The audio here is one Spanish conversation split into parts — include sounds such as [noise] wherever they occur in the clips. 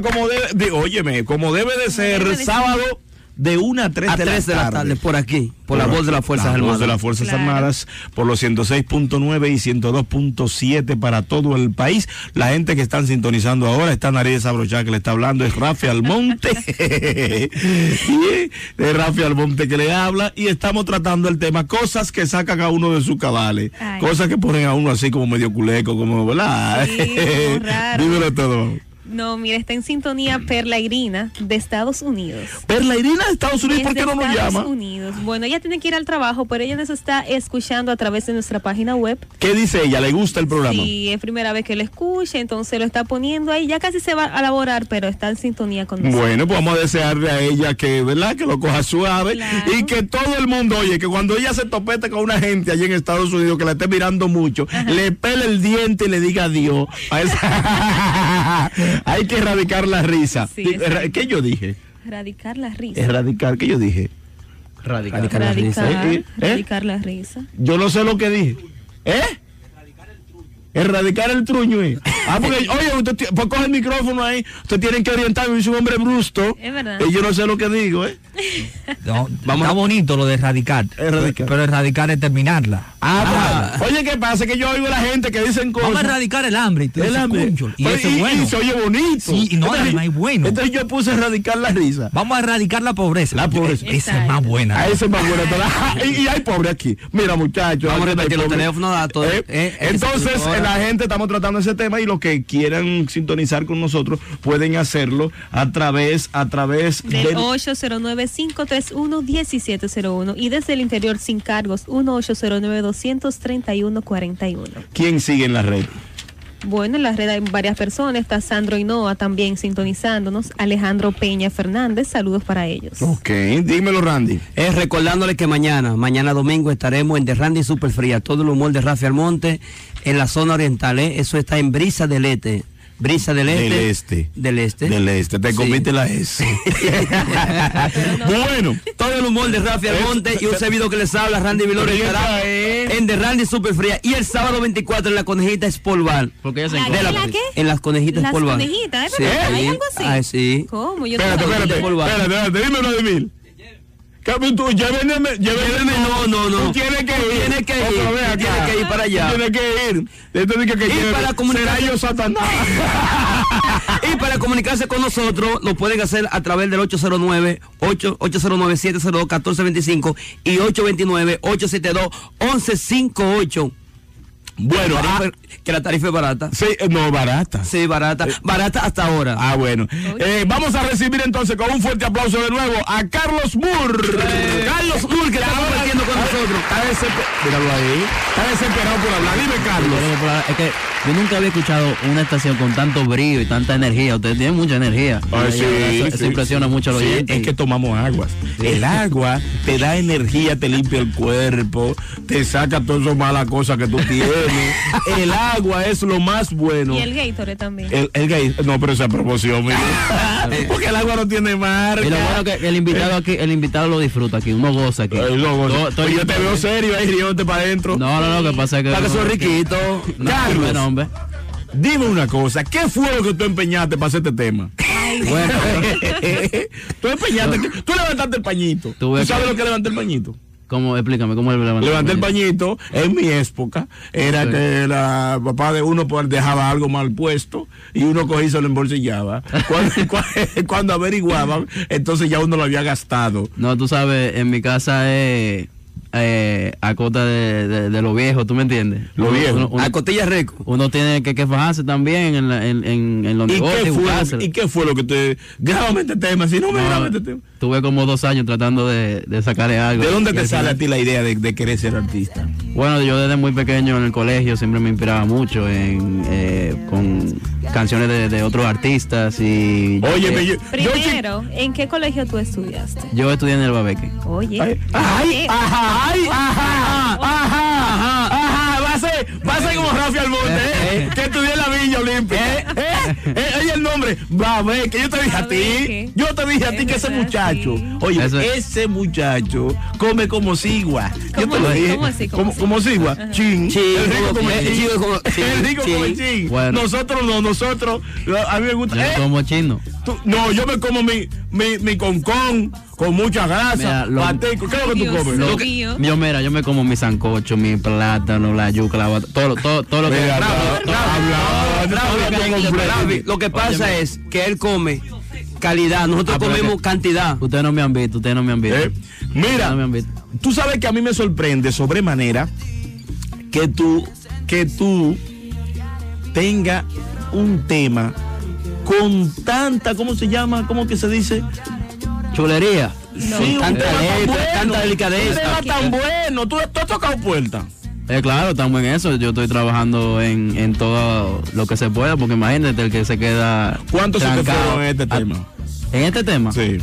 programa como debe, de, óyeme, como debe de ser, debe de ser. sábado de 1 a 3, A de, 3 de la tarde, por aquí, por la voz de las Fuerzas la voz Armadas. de las Fuerzas Claro. Armadas, por los 106.9 y 102.7 para todo el país. La gente que están sintonizando ahora, está Nariz Abrochá que le está hablando, es Rafi Almonte. [laughs] y es Rafi Almonte que le habla y estamos tratando el tema, cosas que sacan a uno de sus cabales, Ay. cosas que ponen a uno así como medio culeco, como, ¿verdad? Sí. [laughs] Dímelo todo. No, mira, está en sintonía Perla Irina de Estados Unidos. Perla Irina de Estados Unidos, ¿por qué no nos Estados llama? Unidos. Bueno, ella tiene que ir al trabajo, pero ella nos está escuchando a través de nuestra página web. ¿Qué dice ella? ¿Le gusta el programa? Sí, es primera vez que lo escucha, entonces lo está poniendo ahí. Ya casi se va a laborar, pero está en sintonía con nosotros. Bueno, pues vamos a desearle a ella que, ¿verdad? Que lo coja suave Claro. y que todo el mundo, oye, que cuando ella se topete con una gente allí en Estados Unidos que la esté mirando mucho, le pele el diente y le diga adiós. A [laughs] esa- [laughs] Hay que erradicar la risa. Sí, ¿Qué yo dije? Erradicar la risa. Erradicar, ¿qué yo dije? Radical. Radical. la risa, Erradicar, ¿eh? ¿Eh? erradicar la risa. Yo no sé lo que dije. ¿Eh? Erradicar el truño, ¿eh? Ah, porque, [laughs] oye, usted pues coge el micrófono ahí, usted tiene que orientarme, yo soy un hombre brusto. Es verdad. Y yo no sé lo que digo, ¿eh? No, está bonito lo de erradicar. Erradicar. Pero erradicar es terminarla. Ah, pues, oye, ¿qué pasa? Que yo oigo a la gente que dicen cosas. Vamos a erradicar el hambre. Y El hambre. Y Pues, eso es bueno. y se oye bonito. Sí, y no, además es bueno. Entonces yo puse erradicar la risa. Vamos a erradicar la pobreza. La pobreza. Esa es más buena. A ese es más bueno. toda- y, y hay pobre aquí. Mira, muchachos. Vamos a repetir los teléfonos, datos, Eh, eh, eh, entonces, esa la gente estamos tratando ese tema y los que quieran sintonizar con nosotros pueden hacerlo a través, a través Del del 809-531-1701 y desde el interior sin cargos 1-809-231-41. ¿Quién sigue en la red? Bueno, en la red hay varias personas, está Sandro Hinoa también sintonizándonos, Alejandro Peña Fernández, saludos para ellos. Ok, dímelo, Randy. Es recordándole que mañana, mañana domingo estaremos en The Randy Super Fría, todo el humor de Rafi Almonte en la zona oriental, ¿eh? eso está en Brisa del Este. Brisa del Este. Del este. Del Este. Del este, te Sí. comiste la S. [laughs] bueno, Todo el humor de Rafi Almonte y un servidor que les habla, Randy Vilor, Pero ya estará ¿eh? en The Randy Super Fría y el sábado 24 en la Conejita Espolvar. Porque ella se ¿La encuentra- qué, la qué? En las Conejitas Las Espolvar. conejitas, ¿es Sí, verdad? ¿Hay algo así? Ah, sí. ¿Cómo? Yo espérate, espérate, Polvar. espérate, espérate, dímelo de mil. ¿Qué, tú, llévenme, llévenme, no, no, no. Tú tienes que Tú ir. tienes que ir, tú tienes que ir para allá. Tienes que ir. Esto dice que, que Y para comunicar- será yo Satanás. [laughs] Y para comunicarse con nosotros lo pueden hacer a través del 809 8 809 702 1425 y 829 872 1158. Bueno, ah, que la tarifa es barata. sí, eh, no, barata. Sí, barata. Barata hasta ahora. Ah, bueno. Eh, vamos a recibir entonces con un fuerte aplauso de nuevo a Carlos Moore. Carlos Moore, que está compartiendo con nosotros. Está desesperado. Míralo ahí. Está desesperado por hablar. Dime, Carlos. Es que yo nunca había escuchado una estación con tanto brillo y tanta energía. Ustedes tienen mucha energía. Ay, sí, eso, eso sí, impresiona sí. mucho a los Sí, oyentes. Es que tomamos aguas. El agua te da energía, te limpia el cuerpo, te saca todas esas malas cosas que tú tienes. El agua es lo más bueno. Y el Gatorade también. El, el no, pero esa promoción, mira. [laughs] Porque el agua no tiene marca. Y lo bueno que el invitado aquí, el invitado lo disfruta aquí, uno goza aquí. No. Todo- todo Pues yo te veo serio ahí riéndote para adentro. No, no, no, lo que pasa es que. Para que soy riquito. No, Carlos. bueno, hombre. Dime una cosa, ¿qué fue lo que tú empeñaste para hacer este tema? Bueno, [laughs] tú empeñaste, tú levantaste el pañito. ¿Tú sabes lo que levanté el pañito? ¿Cómo? Explícame, ¿cómo él levantó Levanté el pañito, en mi época, era que la papá de uno pues, dejaba algo mal puesto y uno cogía y se lo embolsillaba. [laughs] Cuando, cu- cuando averiguaban, entonces ya uno lo había gastado. No, tú sabes, en mi casa es eh, a costa de, de, de lo viejo, ¿tú me entiendes? Lo Uno- viejo. Uno, uno- A costilla rico. uno tiene que, que fajarse también en, la- en, en, en los ¿Y negocios. qué, fue. ¿Y qué fue lo que te... Grábame este tema, si no me No, grabas este tema. Tuve como dos años tratando de, de sacarle algo. ¿De dónde te al sale a ti la idea de, de querer ser artista? Bueno, yo desde muy pequeño en el colegio siempre me inspiraba mucho en, eh, con canciones de, de otros artistas y Oye, yo, yo, Primero, ¿en qué colegio tú estudiaste? yo estudié en el Babeque. Oye. Ay, ay, ajá, ay, ajá, ajá, ajá, va a ser, va a ser como Rafi Almonte, ¿eh? [laughs] que estudié en la Villa Olímpica. ¿Eh? eh, oye el nombre, Babé, que yo te dije a ti. Yo te dije a ti que ese muchacho, sí. oye, Eso- ese muchacho come como sigua. Yo ¿Cómo te lo dije. ¿Cómo así? ¿Cómo Como, sigua. Chin. Chin, El rico el chin. [laughs] El rico como chin. chin. Bueno. Nosotros no, nosotros, a mí me gusta. Yo eh, como chino. Tú- no, yo me como mi, mi, mi concón con mucha grasa. Mira, lo- pateco. ¿Qué es lo que tú comes? Lo- mío. Yo, mira, yo me como mi sancocho, mi plátano, la yuca, la todo, todo, todo lo que... Mira, Bravo, bravo, bravo, bravo, lo que pasa es que él come calidad, nosotros Ah, comemos que- cantidad. Ustedes no me han visto, ustedes no me han visto. Eh, Mira, No me han visto. tú sabes que a mí me sorprende sobremanera que tú, que tú tenga un tema con tanta, ¿cómo se llama? ¿Cómo que se dice? Chulería. No. Sí, un Tanta tema tan letra, bueno, tanta delicadeza. Un tema tan bueno. ¿Tú, tú has tocado puerta. Eh, claro, estamos en eso. Yo estoy trabajando en, en todo lo que se pueda, porque imagínate el que se queda. ¿Cuánto se te en este Ah, tema? ¿En este tema? Sí.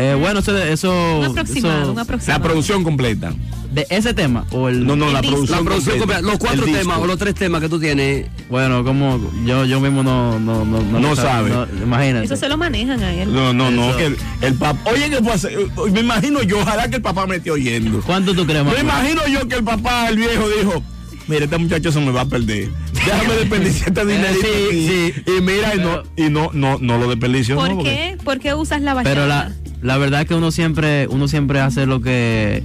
Eh, bueno, eso. eso Un aproximado, eso- un La aproximado. producción completa. ¿De ese tema? ¿O el.? No, no, El la disco. producción, La producción completa. completa, los cuatro El disco. temas o los tres temas que tú tienes. Bueno, como yo, yo mismo no. No, no, No lo sabe. imagínate. Eso se lo manejan a él. No, no, no. Eso. Que el, el papá. Oye. Eh, Me imagino yo, ojalá que el papá me esté oyendo. ¿Cuánto tú crees, Me Manuel? imagino yo que el papá, el viejo, dijo. Mire, este muchacho se me va a perder. Déjame desperdiciar este [laughs] dinerito. sí, aquí". sí. Y mira, y no, y no, no, no lo desperdicio. ¿Por no, porque- qué? ¿Por qué usas la bachata? Pero la, la verdad es que uno siempre, uno siempre hace lo que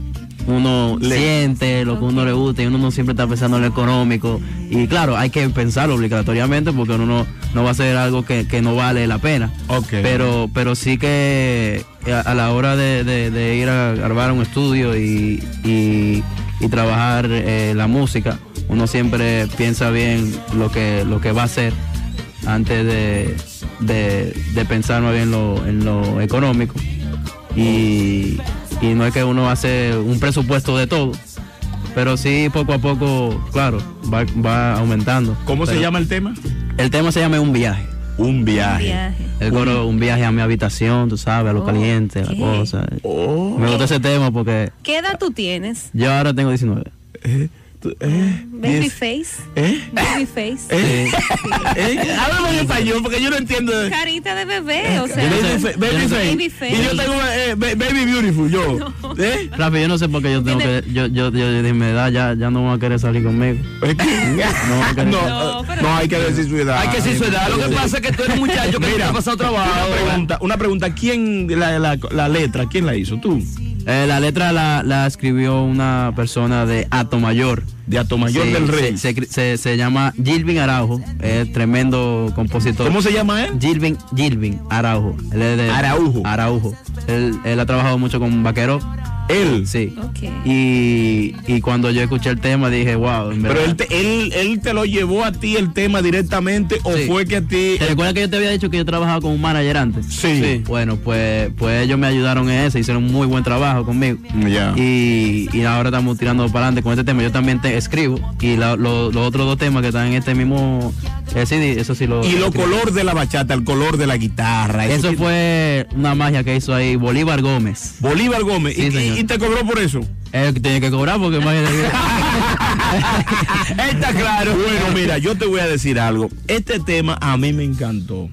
uno Le- siente, lo que uno le gusta y uno no siempre está pensando en lo económico. Y claro, hay que pensarlo obligatoriamente porque uno no, no va a hacer algo que, que no vale la pena. Ok. Pero, pero sí que a, a la hora de, de- de ir a grabar un estudio y, y- y trabajar eh, la música, uno siempre piensa bien lo que, lo que va a hacer antes de, de, de pensar más bien lo, en lo económico. Y, y no es que uno hace un presupuesto de todo, pero sí poco a poco, claro, va, va aumentando. ¿Cómo se llama el tema? El tema se llama Un viaje. Un viaje. Viaje. El coro, un viaje a mi habitación, tú sabes, a lo Oh, caliente, la ¿qué? cosa. Oh. Me gusta ese tema porque ¿Qué edad tú tienes? yo ahora tengo 19. Eh, tú- eh, Baby diez- face. ¿Eh? Baby face. ¿Eh? ¿Eh? Háblame en español porque yo no entiendo. Carita de bebé, o sea. Yo no Baby, baby yo no. Baby face. Y yo tengo eh, ba- baby beautiful, yo. ¿Eh? Rafi, yo no sé por qué yo tengo que. Yo, yo, yo, de mi edad ya, ya no van a querer salir conmigo. [laughs] No, no, No, pero- no, hay que decir su edad. Hay que decir su edad. Lo que pasa es que tú eres un muchacho que Mira, ha pasado trabajo. Una pregunta, una pregunta. ¿Quién la, la, la letra? ¿Quién la hizo? ¿Tú? Eh, la letra la, la escribió una persona de Atomayor. De Atomayor Sí, del Rey. Se, se, se- se llama Gilvin Araujo, es tremendo compositor. ¿Cómo se llama él? Gilvin, Gilvin Araujo. Él es de- Araujo. Araujo. Él, él ha trabajado mucho con Vaquero. Él. Sí. Ok. Y, y cuando yo escuché el tema dije, wow, en Pero él te, él, él te lo llevó a ti el tema directamente o Sí. fue que a ti. ¿Te recuerdas que yo te había dicho que yo trabajaba con un manager antes? Sí. Bueno, pues, pues ellos me ayudaron en eso, hicieron un muy buen trabajo conmigo. Ya. Y, y ahora estamos tirando para adelante con este tema. Yo también te escribo. Y la- lo- los otros dos temas que están en este mismo eh, eso sí lo. Y lo color de la bachata, el color de la guitarra. Eso fue una magia que hizo ahí Bolívar Gómez. Bolívar Gómez. Sí, y, te cobró por eso. Que cobrar porque imagínate. [laughs] Está claro. Bueno, mira, yo te voy a decir algo. Este tema a mí me encantó.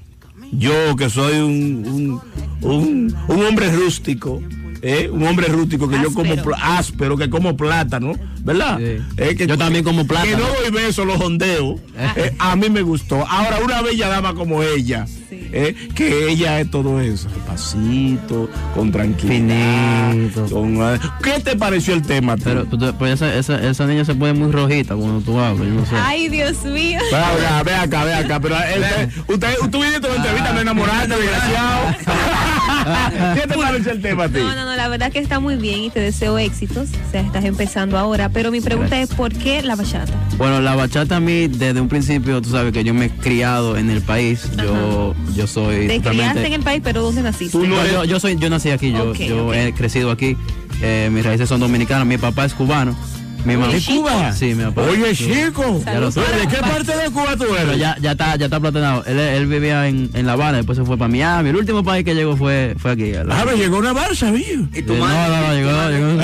Yo que soy un, un, un- un hombre rústico. ¿Eh? Un hombre rústico que yo como Áspero. que como plátano, ¿verdad? Sí. Eh, que- Yo también como plátano. Que no doy besos, los ondeo. [laughs] eh, a mí me gustó. Ahora, una bella dama como ella, Sí. eh, que ella es todo eso, pasito, con tranquilidad. Con, ¿Qué te pareció el tema? Pero pues, esa, esa, esa niña se pone muy rojita cuando tú hablas. Yo no sé. Ay, Dios mío. Ve acá, ve acá, ve acá. Pero él, usted, usted viniste a una entrevista, me enamoraste, desgraciado. [laughs] [laughs] ¿Qué te pareció el tema a ti? No, no, no, la verdad que está muy bien y te deseo éxitos. O sea, estás empezando ahora. Pero mi pregunta es, ¿por qué la bachata? Bueno, la bachata a mí desde un principio, tú sabes que yo me he criado en el país. Yo, yo soy Te criaste en el país, pero ¿dónde naciste? Tú no No, eres- yo, yo soy, yo nací aquí, yo, yo he crecido aquí. Eh, mis raíces son dominicanas. Mi papá es cubano. Mi mamá ¿De Cuba? Sí, mi papá. Oye, chico. Ya lo sabes. ¿De qué parte de Cuba tú Pero eres? ya, ya está, ya está platinado. Él, él vivía en, en La Habana, después se fue para Miami. El último país que llegó fue, fue aquí. la- Ah, me llegó una barza, mío. ¿Y tu Eh, no, madre? no, no, llegó, llegó.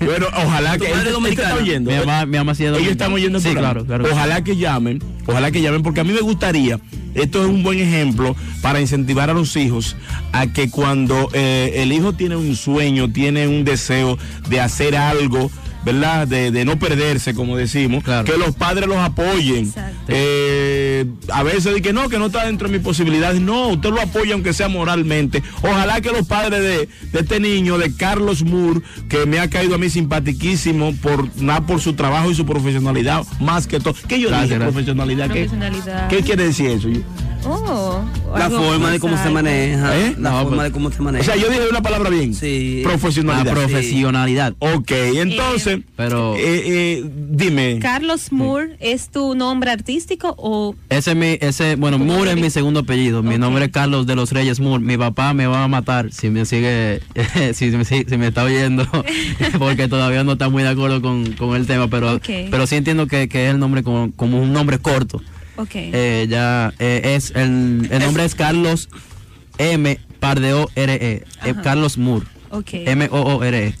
[laughs] [laughs] bueno, ojalá ¿Tu que madre él, está oyendo. Mi mamá, mi mamá sí es Ellos están oyendo Sí, claro, claro. Ojalá que llamen, ojalá que llamen, porque a mí me gustaría esto es un buen ejemplo para incentivar a los hijos a que cuando eh, el hijo tiene un sueño, tiene un deseo de hacer algo, ¿verdad? De, de no perderse, como decimos, Claro. que los padres los apoyen. Exacto. Eh, a veces de que no, que no está dentro de mis posibilidades. No, usted lo apoya aunque sea moralmente. Ojalá que los padres de, de este niño, de Carlos Moore, que me ha caído a mí simpatiquísimo por nada por su trabajo y su profesionalidad, más que todo. ¿Qué yo Gracias, dije? gracias. Profesionalidad. ¿Qué, Profesionalidad. ¿Qué quiere decir eso? Oh, La forma de cómo se maneja. ¿Eh? La No, forma pues- de cómo se maneja. O sea, yo dije una palabra bien. Sí. Profesionalidad. La profesionalidad. Ok, entonces, Pero- eh, eh, dime. Carlos Moore, ¿es tu nombre artístico o Ese es mi, ese, bueno, ¿Cómo Moore es mi segundo apellido. Mi nombre es Carlos de los Reyes Moore. Mi papá me va a matar si me sigue, [laughs] si, me, si me está oyendo, [laughs] porque todavía no está muy de acuerdo con, con el tema, pero, pero sí entiendo que, que es el nombre como, como un nombre corto. Ok. Eh, ya eh, es el, el nombre es Carlos M Pardeo R E, eh. Carlos Moore. ok. M O O E.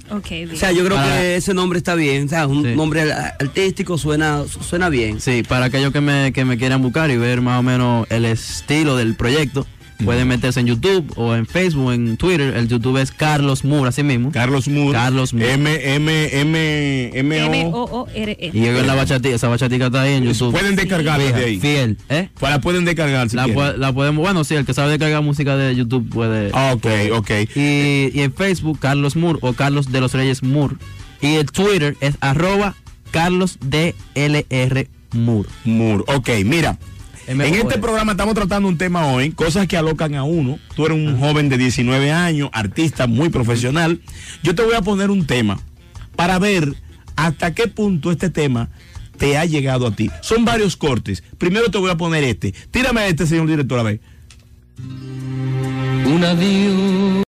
sea, yo creo Para- que ese nombre está bien. O sea, un Sí. nombre artístico suena, suena bien. Sí, para aquellos que me, que me quieran buscar y ver más o menos el estilo del proyecto, pueden meterse en YouTube o en Facebook, en Twitter. El YouTube es Carlos Moore, así mismo. Carlos Moore. Carlos Moore. M, M, M, M, O. M-O-O-R-E. Y en la bachatica, esa bachatica está ahí en YouTube. Pueden descargarla de ahí. Fiel, ¿eh? La pueden descargar si La, quieren. pu- la podemos, bueno, sí, el que sabe descargar música de YouTube puede. Ah, Ok, ok. Y, y en Facebook, Carlos Moore o Carlos de los Reyes Moore. Y el Twitter es arroba Carlos DLR Moore. Moore. Ok, mira. En este programa estamos tratando un tema hoy, cosas que alocan a uno. Tú eres un joven de 19 años, artista muy profesional. Yo te voy a poner un tema para ver hasta qué punto este tema te ha llegado a ti. Son varios cortes. Primero te voy a poner este. Tírame este, señor director, a ver. Un adiós.